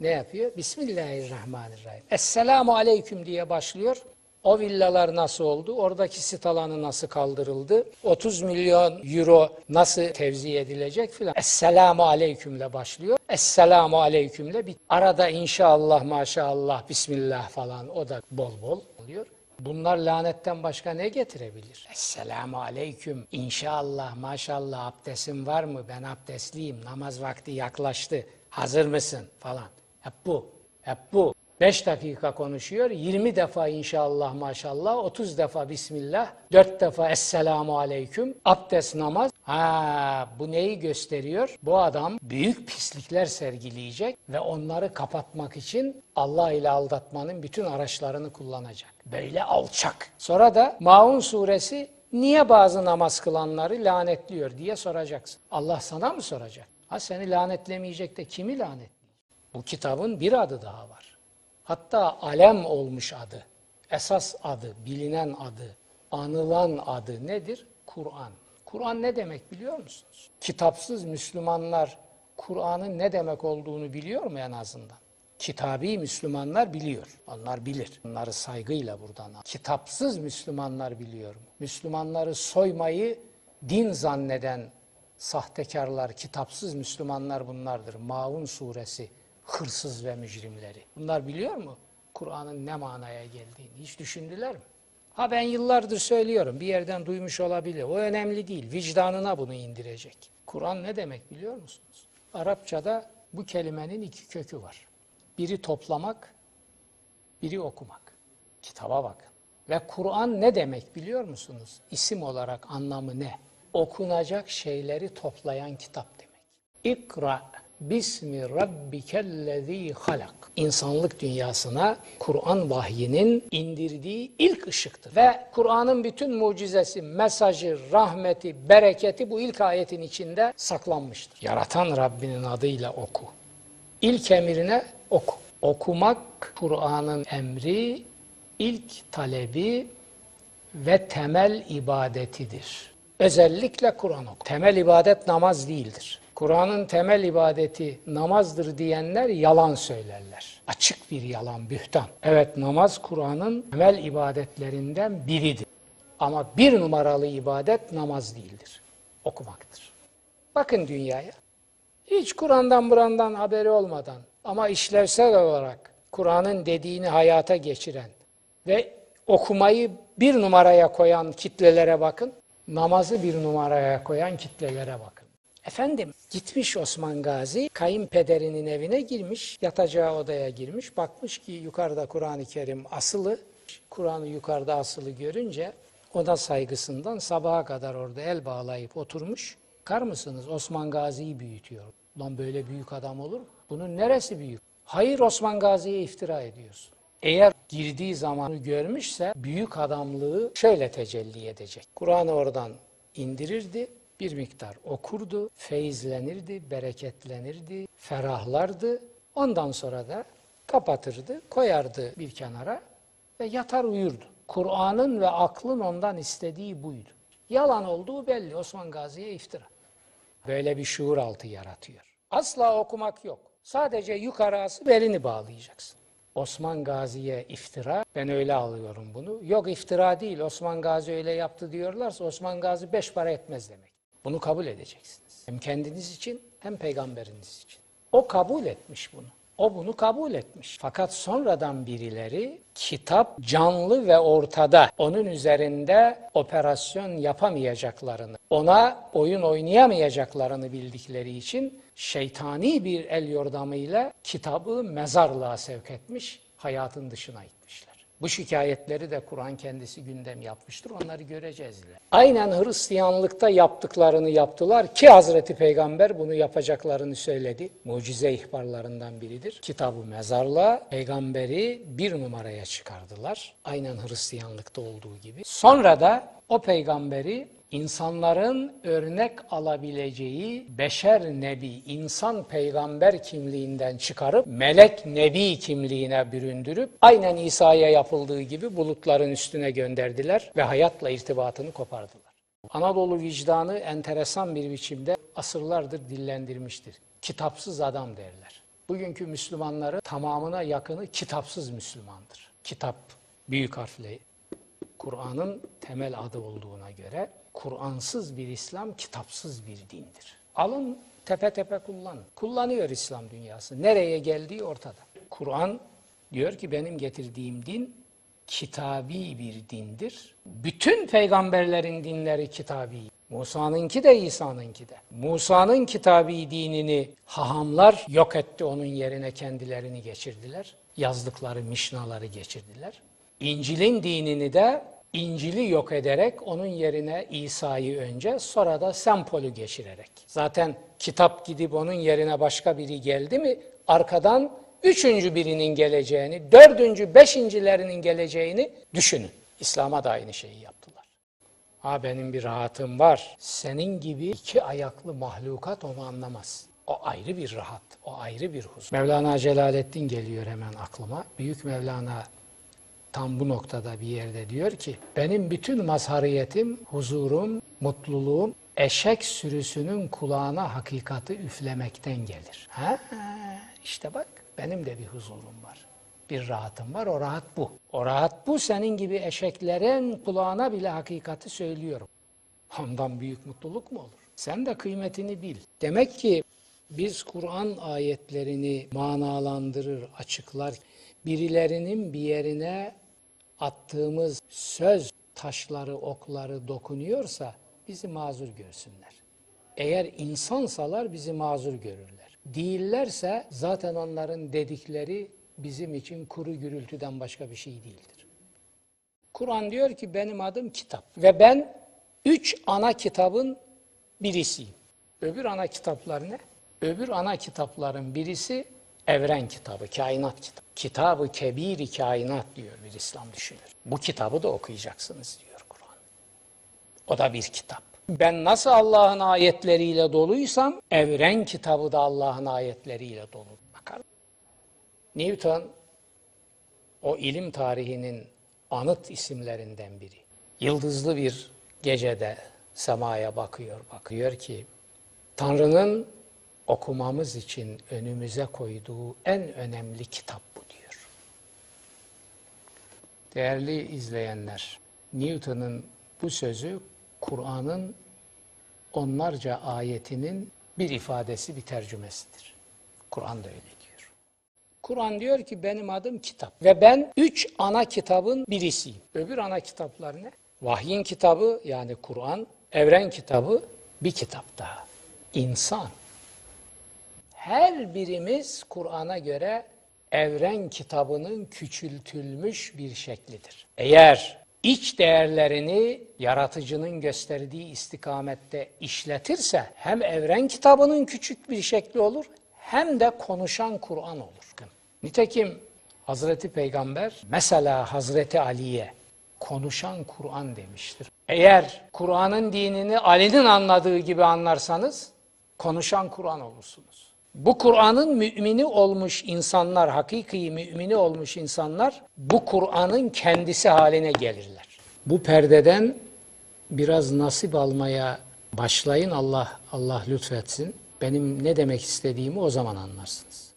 Ne yapıyor? Bismillahirrahmanirrahim. Esselamu aleyküm diye başlıyor. O villalar nasıl oldu? Oradaki sit alanı nasıl kaldırıldı? 30 milyon euro nasıl tevzi edilecek filan. Esselamu aleykümle başlıyor. Esselamu aleykümle bit. Arada inşallah maşallah bismillah falan o da bol bol oluyor. Bunlar lanetten başka ne getirebilir? Esselamu aleyküm. İnşallah maşallah abdestin var mı? Ben abdestliyim. Namaz vakti yaklaştı. Hazır mısın? Falan. Hep bu. Hep bu. 5 dakika konuşuyor, 20 defa inşallah maşallah, 30 defa bismillah, 4 defa esselamu aleyküm, abdest namaz. Ha, bu neyi gösteriyor? Bu adam büyük pislikler sergileyecek ve onları kapatmak için Allah ile aldatmanın bütün araçlarını kullanacak. Böyle alçak. Sonra da Maun suresi niye bazı namaz kılanları lanetliyor diye soracaksın. Allah sana mı soracak? Ha seni lanetlemeyecek de kimi lanetleyecek? Bu kitabın bir adı daha var. Hatta alem olmuş adı. Esas adı, bilinen adı, anılan adı nedir? Kur'an. Kur'an ne demek biliyor musunuz? Kitapsız Müslümanlar Kur'an'ın ne demek olduğunu biliyor mu en azından? Kitabi Müslümanlar biliyor. Onlar bilir. Bunları saygıyla buradan al. Kitapsız Müslümanlar biliyor mu? Müslümanları soymayı din zanneden sahtekarlar, kitapsız Müslümanlar bunlardır. Maun suresi hırsız ve mücrimleri. Bunlar biliyor mu? Kur'an'ın ne manaya geldiğini hiç düşündüler mi? Ha ben yıllardır söylüyorum. Bir yerden duymuş olabilir. O önemli değil. Vicdanına bunu indirecek. Kur'an ne demek biliyor musunuz? Arapçada bu kelimenin iki kökü var. Biri toplamak, biri okumak. Kitaba bakın. Ve Kur'an ne demek biliyor musunuz? İsim olarak anlamı ne? Okunacak şeyleri toplayan kitap demek. İkra Bismi rabbikellezî halak. İnsanlık dünyasına Kur'an vahyinin indirdiği ilk ışıktır. Ve Kur'an'ın bütün mucizesi, mesajı, rahmeti, bereketi bu ilk ayetin içinde saklanmıştır. Yaratan Rabbinin adıyla oku. İlk emrine oku. Okumak Kur'an'ın emri, ilk talebi ve temel ibadetidir. Özellikle Kur'an oku. Temel ibadet namaz değildir. Kur'an'ın temel ibadeti namazdır diyenler yalan söylerler. Açık bir yalan, bühtan. Evet namaz Kur'an'ın temel ibadetlerinden biridir. Ama bir numaralı ibadet namaz değildir. Okumaktır. Bakın dünyaya. Hiç Kur'an'dan burandan haberi olmadan ama işlevsel olarak Kur'an'ın dediğini hayata geçiren ve okumayı bir numaraya koyan kitlelere bakın. Namazı bir numaraya koyan kitlelere bakın. Efendim gitmiş Osman Gazi kayınpederinin evine girmiş, yatacağı odaya girmiş. Bakmış ki yukarıda Kur'an-ı Kerim asılı. Kur'an'ı yukarıda asılı görünce ona saygısından sabaha kadar orada el bağlayıp oturmuş. Bakar mısınız Osman Gazi'yi büyütüyor. Lan böyle büyük adam olur mu? Bunun neresi büyük? Hayır Osman Gazi'ye iftira ediyorsun. Eğer girdiği zamanı görmüşse büyük adamlığı şöyle tecelli edecek. Kur'an'ı oradan indirirdi, bir miktar okurdu, feyizlenirdi, bereketlenirdi, ferahlardı. Ondan sonra da kapatırdı, koyardı bir kenara ve yatar uyurdu. Kur'an'ın ve aklın ondan istediği buydu. Yalan olduğu belli Osman Gazi'ye iftira. Böyle bir şuur altı yaratıyor. Asla okumak yok. Sadece yukarı asıp elini bağlayacaksın. Osman Gazi'ye iftira, ben öyle alıyorum bunu. Yok iftira değil, Osman Gazi öyle yaptı diyorlarsa Osman Gazi beş para etmez demek. Bunu kabul edeceksiniz. Hem kendiniz için hem peygamberiniz için. O kabul etmiş bunu. O bunu kabul etmiş. Fakat sonradan birileri kitap canlı ve ortada onun üzerinde operasyon yapamayacaklarını, ona oyun oynayamayacaklarını bildikleri için şeytani bir el yordamıyla kitabı mezarlığa sevk etmiş, hayatın dışına itmişler. Bu şikayetleri de Kur'an kendisi gündem yapmıştır. Onları göreceğiz. Aynen Hristiyanlıkta yaptıklarını yaptılar ki Hazreti Peygamber bunu yapacaklarını söyledi. Mucize ihbarlarından biridir. Kitabı mezarla peygamberi bir numaraya çıkardılar. Aynen Hristiyanlıkta olduğu gibi. Sonra da o peygamberi insanların örnek alabileceği beşer nebi, insan peygamber kimliğinden çıkarıp melek nebi kimliğine büründürüp aynen İsa'ya yapıldığı gibi bulutların üstüne gönderdiler ve hayatla irtibatını kopardılar. Anadolu vicdanı enteresan bir biçimde asırlardır dillendirmiştir. Kitapsız adam derler. Bugünkü Müslümanları tamamına yakını kitapsız Müslümandır. Kitap büyük harfle Kur'an'ın temel adı olduğuna göre Kur'ansız bir İslam kitapsız bir dindir. Alın tepe tepe kullanın. Kullanıyor İslam dünyası. Nereye geldiği ortada. Kur'an diyor ki benim getirdiğim din kitabi bir dindir. Bütün peygamberlerin dinleri kitabi. Musa'nınki de İsa'nınki de. Musa'nın kitabi dinini hahamlar yok etti onun yerine kendilerini geçirdiler. Yazdıkları mişnaları geçirdiler. İncil'in dinini de İncil'i yok ederek onun yerine İsa'yı önce sonra da Sempol'ü geçirerek. Zaten kitap gidip onun yerine başka biri geldi mi arkadan üçüncü birinin geleceğini, dördüncü, beşincilerinin geleceğini düşünün. İslam'a da aynı şeyi yaptılar. Ha benim bir rahatım var. Senin gibi iki ayaklı mahlukat onu anlamaz. O ayrı bir rahat, o ayrı bir huzur. Mevlana Celaleddin geliyor hemen aklıma. Büyük Mevlana tam bu noktada bir yerde diyor ki benim bütün mazhariyetim, huzurum, mutluluğum eşek sürüsünün kulağına hakikati üflemekten gelir. Ha, işte bak benim de bir huzurum var. Bir rahatım var, o rahat bu. O rahat bu, senin gibi eşeklerin kulağına bile hakikati söylüyorum. Ondan büyük mutluluk mu olur? Sen de kıymetini bil. Demek ki biz Kur'an ayetlerini manalandırır, açıklar. Birilerinin bir yerine attığımız söz taşları, okları dokunuyorsa bizi mazur görsünler. Eğer insansalar bizi mazur görürler. Değillerse zaten onların dedikleri bizim için kuru gürültüden başka bir şey değildir. Kur'an diyor ki benim adım kitap ve ben üç ana kitabın birisiyim. Öbür ana kitaplar ne? Öbür ana kitapların birisi evren kitabı, kainat kitabı. Kitabı kebiri kainat diyor bir İslam düşünür. Bu kitabı da okuyacaksınız diyor Kur'an. O da bir kitap. Ben nasıl Allah'ın ayetleriyle doluysam evren kitabı da Allah'ın ayetleriyle dolu. Bakar. Newton o ilim tarihinin anıt isimlerinden biri. Yıldızlı bir gecede semaya bakıyor, bakıyor ki Tanrı'nın okumamız için önümüze koyduğu en önemli kitap bu diyor. Değerli izleyenler, Newton'un bu sözü Kur'an'ın onlarca ayetinin bir ifadesi, bir tercümesidir. Kur'an da öyle diyor. Kur'an diyor ki benim adım kitap ve ben üç ana kitabın birisiyim. Öbür ana kitaplar ne? Vahyin kitabı yani Kur'an, evren kitabı bir kitap daha. İnsan. Her birimiz Kur'an'a göre evren kitabının küçültülmüş bir şeklidir. Eğer iç değerlerini yaratıcının gösterdiği istikamette işletirse hem evren kitabının küçük bir şekli olur hem de konuşan Kur'an olur. Nitekim Hazreti Peygamber mesela Hazreti Ali'ye konuşan Kur'an demiştir. Eğer Kur'an'ın dinini Ali'nin anladığı gibi anlarsanız konuşan Kur'an olursunuz. Bu Kur'an'ın mümini olmuş insanlar, hakiki mümini olmuş insanlar bu Kur'an'ın kendisi haline gelirler. Bu perdeden biraz nasip almaya başlayın Allah Allah lütfetsin. Benim ne demek istediğimi o zaman anlarsınız.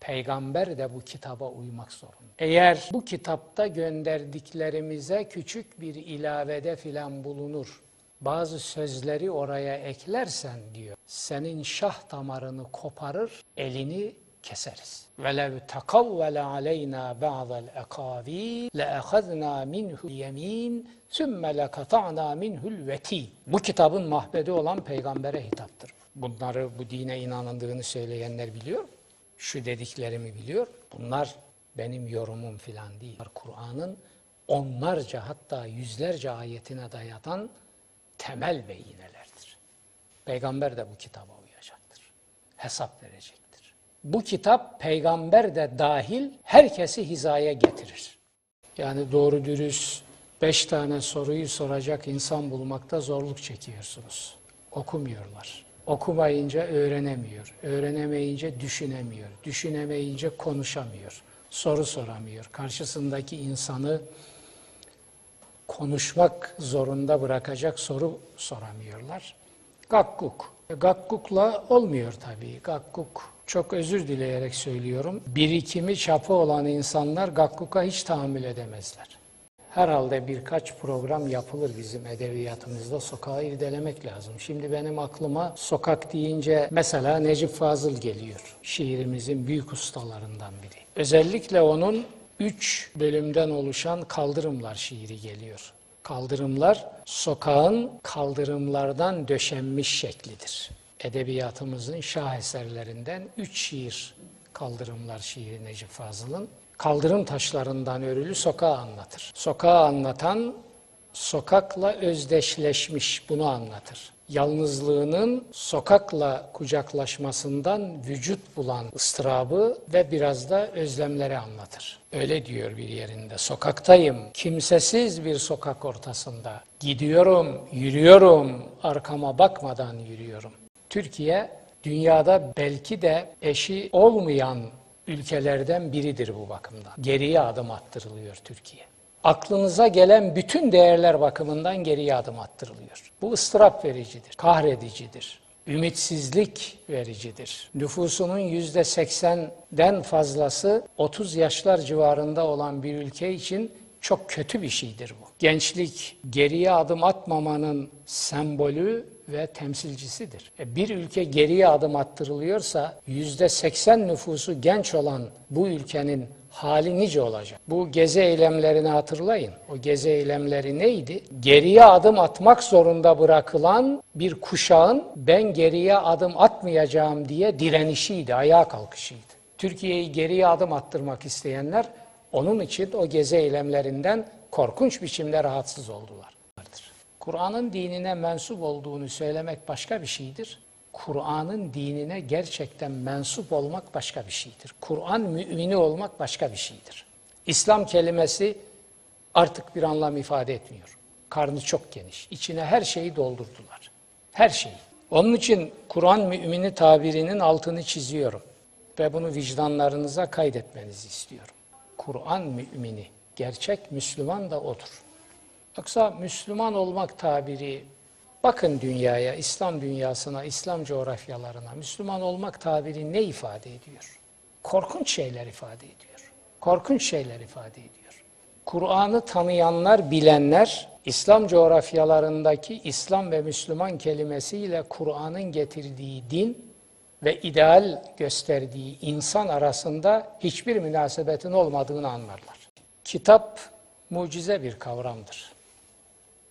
Peygamber de bu kitaba uymak zorunda. Eğer bu kitapta gönderdiklerimize küçük bir ilavede filan bulunur, bazı sözleri oraya eklersen diyor, senin şah damarını koparır, elini keseriz. وَلَوْ تَقَوَّلَ عَلَيْنَا بَعْضَ الْاَقَاوِيلِ لَأَخَذْنَا مِنْهُ الْيَم۪ينَ ثُمَّ لَقَطَعْنَا مِنْهُ الْوَت۪ينَ Bu kitabın mahbedi olan peygambere hitaptır. Bunları bu dine inanıldığını söyleyenler biliyor. Şu dediklerimi biliyor. Bunlar benim yorumum filan değil. Kur'an'ın onlarca hatta yüzlerce ayetine dayatan temel beyinelerdir. Peygamber de bu kitaba uyacaktır. Hesap verecektir. Bu kitap peygamber de dahil herkesi hizaya getirir. Yani doğru dürüst beş tane soruyu soracak insan bulmakta zorluk çekiyorsunuz. Okumuyorlar. Okumayınca öğrenemiyor. Öğrenemeyince düşünemiyor. Düşünemeyince konuşamıyor. Soru soramıyor. Karşısındaki insanı konuşmak zorunda bırakacak soru soramıyorlar. Gakkuk. Gakkukla olmuyor tabii. Gakkuk Çok özür dileyerek söylüyorum. Birikimi çapı olan insanlar Gakkuk'a hiç tahammül edemezler. Herhalde birkaç program yapılır bizim edebiyatımızda. Sokağı irdelemek lazım. Şimdi benim aklıma sokak deyince mesela Necip Fazıl geliyor. Şiirimizin büyük ustalarından biri. Özellikle onun üç bölümden oluşan Kaldırımlar şiiri geliyor. Kaldırımlar sokağın kaldırımlardan döşenmiş şeklidir. Edebiyatımızın şah eserlerinden üç şiir Kaldırımlar şiiri Necip Fazıl'ın kaldırım taşlarından örülü sokağı anlatır. Sokağı anlatan sokakla özdeşleşmiş bunu anlatır. Yalnızlığının sokakla kucaklaşmasından vücut bulan ıstırabı ve biraz da özlemleri anlatır. Öyle diyor bir yerinde. Sokaktayım, kimsesiz bir sokak ortasında. Gidiyorum, yürüyorum, arkama bakmadan yürüyorum. Türkiye dünyada belki de eşi olmayan ülkelerden biridir bu bakımdan. Geriye adım attırılıyor Türkiye. Aklınıza gelen bütün değerler bakımından geriye adım attırılıyor. Bu ıstırap vericidir, kahredicidir, ümitsizlik vericidir. Nüfusunun yüzde seksenden fazlası 30 yaşlar civarında olan bir ülke için çok kötü bir şeydir bu. Gençlik geriye adım atmamanın sembolü ve temsilcisidir. E bir ülke geriye adım attırılıyorsa yüzde seksen nüfusu genç olan bu ülkenin hali nice olacak? Bu gezi eylemlerini hatırlayın. O gezi eylemleri neydi? Geriye adım atmak zorunda bırakılan bir kuşağın ben geriye adım atmayacağım diye direnişiydi, ayağa kalkışıydı. Türkiye'yi geriye adım attırmak isteyenler onun için o gezi eylemlerinden korkunç biçimde rahatsız oldular. Kur'an'ın dinine mensup olduğunu söylemek başka bir şeydir. Kur'an'ın dinine gerçekten mensup olmak başka bir şeydir. Kur'an mümini olmak başka bir şeydir. İslam kelimesi artık bir anlam ifade etmiyor. Karnı çok geniş. İçine her şeyi doldurdular. Her şeyi. Onun için Kur'an mümini tabirinin altını çiziyorum. Ve bunu vicdanlarınıza kaydetmenizi istiyorum. Kur'an mümini, gerçek Müslüman da odur. Yoksa Müslüman olmak tabiri, bakın dünyaya, İslam dünyasına, İslam coğrafyalarına, Müslüman olmak tabiri ne ifade ediyor? Korkunç şeyler ifade ediyor. Korkunç şeyler ifade ediyor. Kur'an'ı tanıyanlar, bilenler, İslam coğrafyalarındaki İslam ve Müslüman kelimesiyle Kur'an'ın getirdiği din ve ideal gösterdiği insan arasında hiçbir münasebetin olmadığını anlarlar. Kitap mucize bir kavramdır.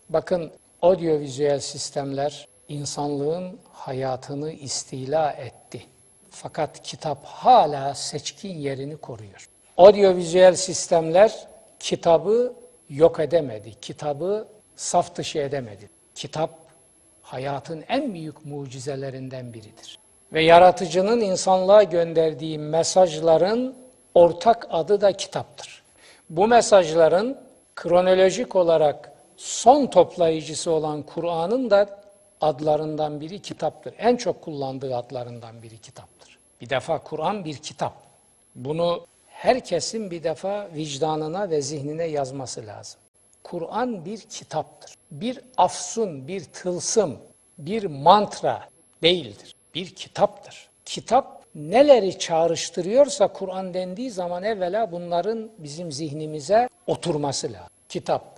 Bakın audiovizüel sistemler insanlığın hayatını istila etti. Fakat kitap hala seçkin yerini koruyor. Audiovizüel sistemler kitabı yok edemedi. Kitabı saf dışı edemedi. Kitap hayatın en büyük mucizelerinden biridir. Ve yaratıcının insanlığa gönderdiği mesajların ortak adı da kitaptır. Bu mesajların kronolojik olarak son toplayıcısı olan Kur'an'ın da adlarından biri kitaptır. En çok kullandığı adlarından biri kitaptır. Bir defa Kur'an bir kitap. Bunu herkesin bir defa vicdanına ve zihnine yazması lazım. Kur'an bir kitaptır. Bir afsun, bir tılsım, bir mantra değildir. Bir kitaptır. Kitap neleri çağrıştırıyorsa Kur'an dendiği zaman evvela bunların bizim zihnimize oturması lazım. Kitap,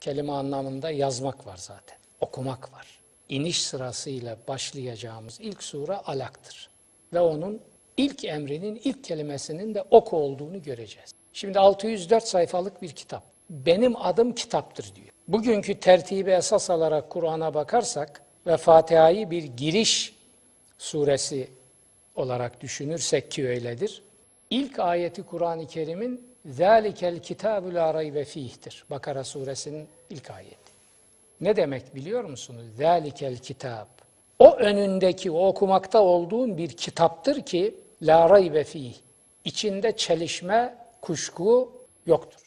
kelime anlamında yazmak var zaten, okumak var. İniş sırasıyla başlayacağımız ilk sure Alak'tır. Ve onun ilk emrinin, ilk kelimesinin de oku olduğunu göreceğiz. Şimdi 604 sayfalık bir kitap. Benim adım kitaptır diyor. Bugünkü tertibi esas alarak Kur'an'a bakarsak ve Fatiha'yı bir giriş suresi olarak düşünürsek ki öyledir. İlk ayeti Kur'an-ı Kerim'in ذَٰلِكَ الْكِتَابُ لَا رَيْبَ ف۪يه'tir. Bakara suresinin ilk ayeti. Ne demek biliyor musunuz? ذَٰلِكَ الْكِتَابُ O önündeki, o okumakta olduğun bir kitaptır ki la raybe fih. İçinde çelişme, kuşku yoktur.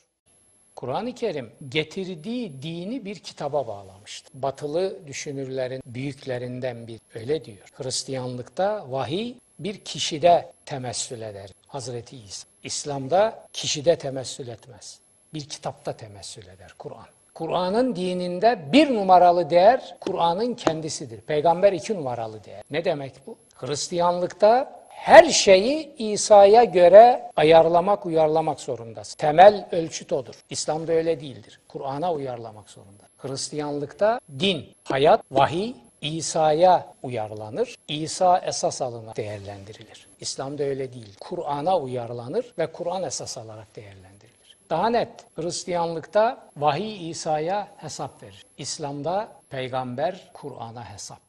Kur'an-ı Kerim getirdiği dini bir kitaba bağlamıştır. Batılı düşünürlerin büyüklerinden bir öyle diyor. Hristiyanlıkta vahiy bir kişide temessül eder. Hazreti İsa. İslam'da kişide temessül etmez. Bir kitapta temessül eder Kur'an. Kur'an'ın dininde bir numaralı değer Kur'an'ın kendisidir. Peygamber iki numaralı değer. Ne demek bu? Hristiyanlıkta Her şeyi İsa'ya göre ayarlamak, uyarlamak zorundasın. Temel ölçüt odur. İslam'da öyle değildir. Kur'an'a uyarlamak zorunda. Hristiyanlıkta din, hayat, vahiy İsa'ya uyarlanır. İsa esas alınır, değerlendirilir. İslam'da öyle değil. Kur'an'a uyarlanır ve Kur'an esas alarak değerlendirilir. Daha net, Hristiyanlıkta vahiy İsa'ya hesap verir. İslam'da peygamber Kur'an'a hesap.